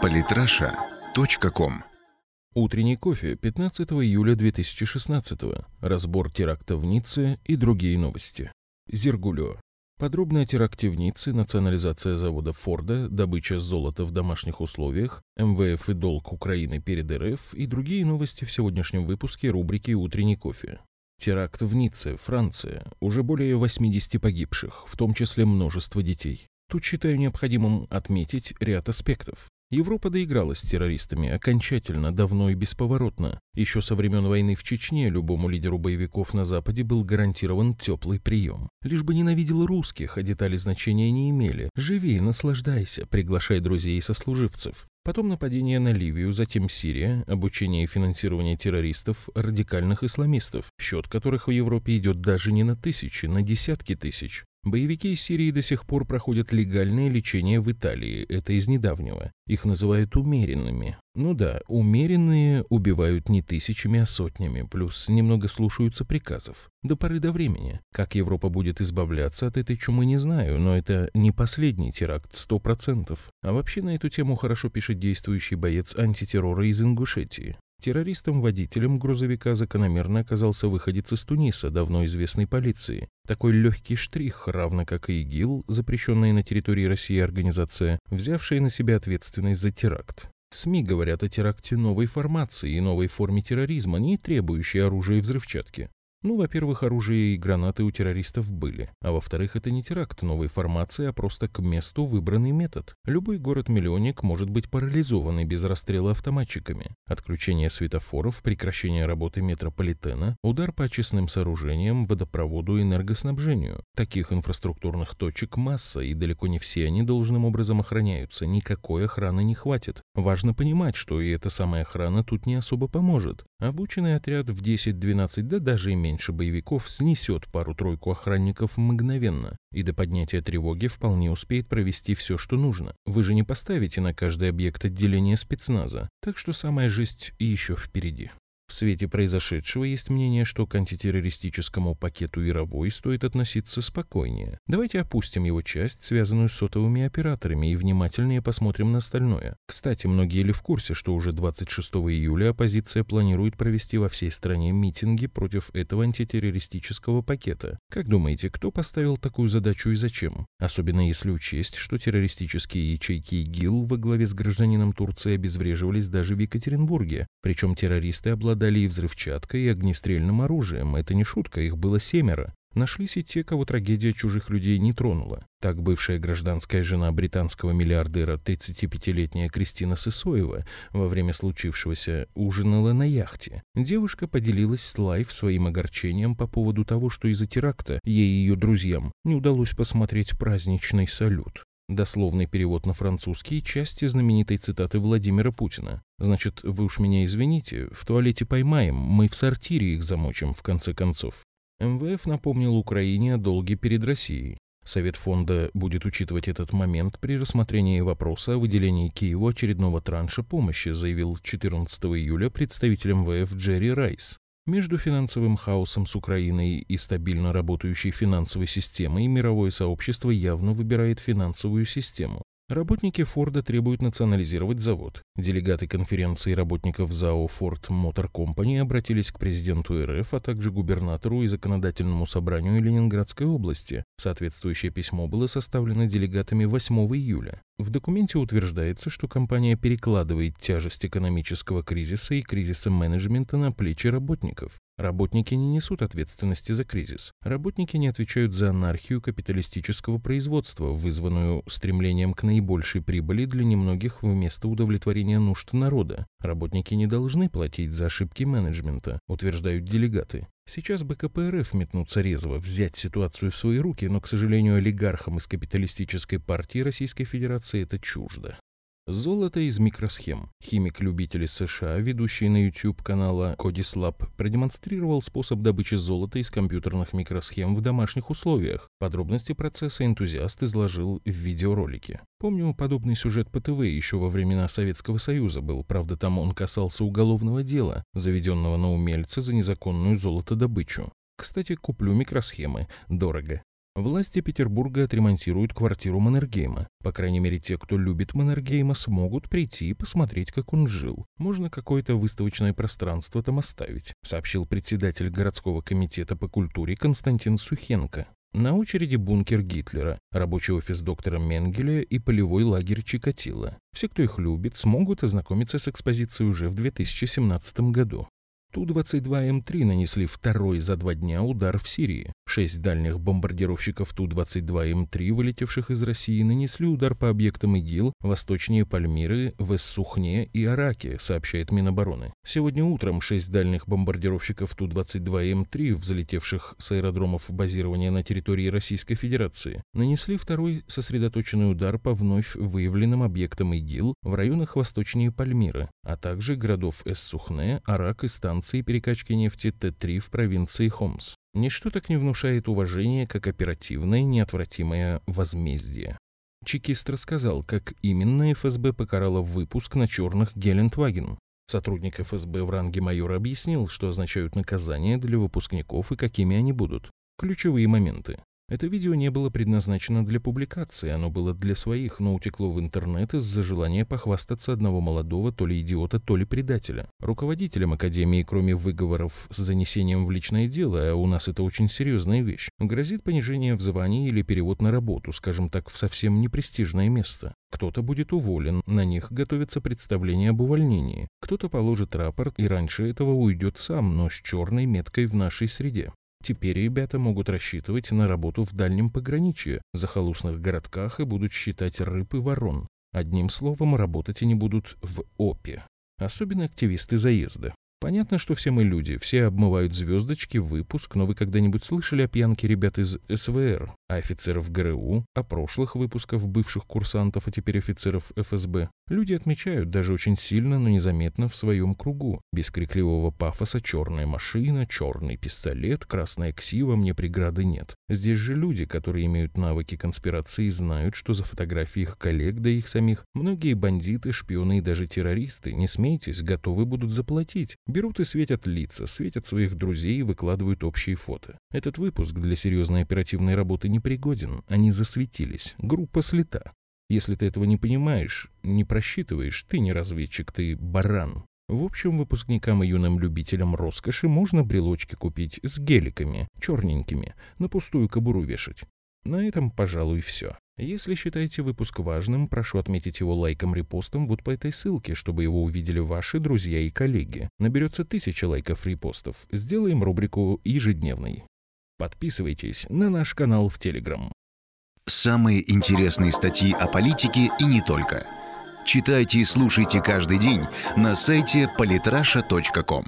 Политраша.ком Утренний кофе 15 июля 2016 Разбор теракта в Ницце и другие новости. Зергулё. Подробно о теракте в Ницце, национализация завода Форда, добыча золота в домашних условиях, МВФ и долг Украины перед РФ и другие новости в сегодняшнем выпуске рубрики «Утренний кофе». Теракт в Ницце, Франция. Уже более 80 погибших, в том числе множество детей. Тут считаю необходимым отметить ряд аспектов. Европа доигралась с террористами окончательно, давно и бесповоротно. Еще со времен войны в Чечне любому лидеру боевиков на Западе был гарантирован теплый прием. Лишь бы ненавидел русских, а детали значения не имели. Живи, наслаждайся, приглашай друзей и сослуживцев. Потом нападение на Ливию, затем Сирия, обучение и финансирование террористов, радикальных исламистов, счет которых в Европе идет даже не на тысячи, на десятки тысяч. Боевики из Сирии до сих пор проходят легальное лечение в Италии, это из недавнего. Их называют умеренными. Ну да, умеренные убивают не тысячами, а сотнями, плюс немного слушаются приказов. До поры до времени. Как Европа будет избавляться от этой чумы, не знаю, но это не последний теракт, сто процентов. А вообще на эту тему хорошо пишет действующий боец антитеррора из Ингушетии. Террористом-водителем грузовика закономерно оказался выходец из Туниса, давно известной полиции. Такой легкий штрих, равно как и ИГИЛ, запрещенная на территории России организация, взявшая на себя ответственность за теракт. СМИ говорят о теракте новой формации и новой форме терроризма, не требующей оружия и взрывчатки. Ну, во-первых, оружие и гранаты у террористов были, а во-вторых, это не теракт новой формации, а просто к месту выбранный метод. Любой город-миллионник может быть парализованный без расстрела автоматчиками. Отключение светофоров, прекращение работы метрополитена, удар по очистным сооружениям, водопроводу и энергоснабжению. Таких инфраструктурных точек масса, и далеко не все они должным образом охраняются. Никакой охраны не хватит. Важно понимать, что и эта самая охрана тут не особо поможет. Обученный отряд в 10-12, да даже и меньше меньше боевиков снесет пару-тройку охранников мгновенно, и до поднятия тревоги вполне успеет провести все, что нужно. Вы же не поставите на каждый объект отделения спецназа, так что самая жесть еще впереди. В свете произошедшего есть мнение, что к антитеррористическому пакету Яровой стоит относиться спокойнее. Давайте опустим его часть, связанную с сотовыми операторами, и внимательнее посмотрим на остальное. Кстати, многие ли в курсе, что уже 26 июля оппозиция планирует провести во всей стране митинги против этого антитеррористического пакета? Как думаете, кто поставил такую задачу и зачем? Особенно если учесть, что террористические ячейки ИГИЛ во главе с гражданином Турции обезвреживались даже в Екатеринбурге, причем террористы обладали обладали и взрывчаткой, и огнестрельным оружием. Это не шутка, их было семеро. Нашлись и те, кого трагедия чужих людей не тронула. Так бывшая гражданская жена британского миллиардера 35-летняя Кристина Сысоева во время случившегося ужинала на яхте. Девушка поделилась с Life своим огорчением по поводу того, что из-за теракта ей и ее друзьям не удалось посмотреть праздничный салют. Дословный перевод на французский – части знаменитой цитаты Владимира Путина. Значит, вы уж меня извините, в туалете поймаем, мы в сортире их замочим, в конце концов. МВФ напомнил Украине о долге перед Россией. Совет фонда будет учитывать этот момент при рассмотрении вопроса о выделении Киеву очередного транша помощи, заявил 14 июля представитель МВФ Джерри Райс. Между финансовым хаосом с Украиной и стабильно работающей финансовой системой мировое сообщество явно выбирает финансовую систему. Работники Форда требуют национализировать завод. Делегаты конференции работников ЗАО Ford Motor Company обратились к президенту РФ, а также губернатору и законодательному собранию Ленинградской области. Соответствующее письмо было составлено делегатами 8 июля. В документе утверждается, что компания перекладывает тяжесть экономического кризиса и кризиса менеджмента на плечи работников. Работники не несут ответственности за кризис. Работники не отвечают за анархию капиталистического производства, вызванную стремлением к наибольшей прибыли для немногих вместо удовлетворения нужд народа. Работники не должны платить за ошибки менеджмента, утверждают делегаты. Сейчас бы КПРФ метнуться резво, взять ситуацию в свои руки, но, к сожалению, олигархам из капиталистической партии Российской Федерации это чуждо. Золото из микросхем. Химик-любитель США, ведущий на YouTube канала Codis Lab, продемонстрировал способ добычи золота из компьютерных микросхем в домашних условиях. Подробности процесса энтузиаст изложил в видеоролике. Помню, подобный сюжет по ТВ еще во времена Советского Союза был, правда там он касался уголовного дела, заведенного на умельца за незаконную золотодобычу. Кстати, куплю микросхемы. Дорого. Власти Петербурга отремонтируют квартиру Маннергейма. По крайней мере, те, кто любит Маннергейма, смогут прийти и посмотреть, как он жил. Можно какое-то выставочное пространство там оставить, сообщил председатель городского комитета по культуре Константин Сухенко. На очереди бункер Гитлера, рабочий офис доктора Менгеля и полевой лагерь Чикатило. Все, кто их любит, смогут ознакомиться с экспозицией уже в 2017 году. Ту-22М3 нанесли второй за два дня удар в Сирии. Шесть дальних бомбардировщиков Ту-22М3, вылетевших из России, нанесли удар по объектам ИГИЛ восточнее Пальмиры, в Эссухне и Араке, сообщает Минобороны. Сегодня утром шесть дальних бомбардировщиков Ту-22М3, взлетевших с аэродромов базирования на территории Российской Федерации, нанесли второй сосредоточенный удар по вновь выявленным объектам ИГИЛ в районах восточнее Пальмиры, а также городов Эссухне, Арак и станции станции перекачки нефти Т-3 в провинции Хомс. Ничто так не внушает уважения, как оперативное неотвратимое возмездие. Чекист рассказал, как именно ФСБ покарала выпуск на черных Гелендваген. Сотрудник ФСБ в ранге майора объяснил, что означают наказания для выпускников и какими они будут. Ключевые моменты. Это видео не было предназначено для публикации, оно было для своих, но утекло в интернет из-за желания похвастаться одного молодого то ли идиота, то ли предателя. Руководителям Академии, кроме выговоров с занесением в личное дело, а у нас это очень серьезная вещь, грозит понижение в звании или перевод на работу, скажем так, в совсем непрестижное место. Кто-то будет уволен, на них готовится представление об увольнении. Кто-то положит рапорт и раньше этого уйдет сам, но с черной меткой в нашей среде. Теперь ребята могут рассчитывать на работу в дальнем пограничье, захолустных городках и будут считать рыб и ворон. Одним словом, работать они будут в ОПе. Особенно активисты заезда. Понятно, что все мы люди, все обмывают звездочки, выпуск, но вы когда-нибудь слышали о пьянке ребят из СВР, о офицеров ГРУ, о прошлых выпусках бывших курсантов, а теперь офицеров ФСБ? Люди отмечают даже очень сильно, но незаметно в своем кругу. Без крикливого пафоса черная машина, черный пистолет, красная ксива, мне преграды нет. Здесь же люди, которые имеют навыки конспирации, знают, что за фотографии их коллег да их самих многие бандиты, шпионы и даже террористы, не смейтесь, готовы будут заплатить. Берут и светят лица, светят своих друзей и выкладывают общие фото. Этот выпуск для серьезной оперативной работы не пригоден. Они засветились. Группа слета. Если ты этого не понимаешь, не просчитываешь, ты не разведчик, ты баран. В общем, выпускникам и юным любителям роскоши можно брелочки купить с геликами, черненькими, на пустую кобуру вешать. На этом, пожалуй, все. Если считаете выпуск важным, прошу отметить его лайком-репостом вот по этой ссылке, чтобы его увидели ваши друзья и коллеги. Наберется тысяча лайков-репостов. Сделаем рубрику ежедневной. Подписывайтесь на наш канал в Телеграм. Самые интересные статьи о политике и не только. Читайте и слушайте каждый день на сайте polytrasha.com.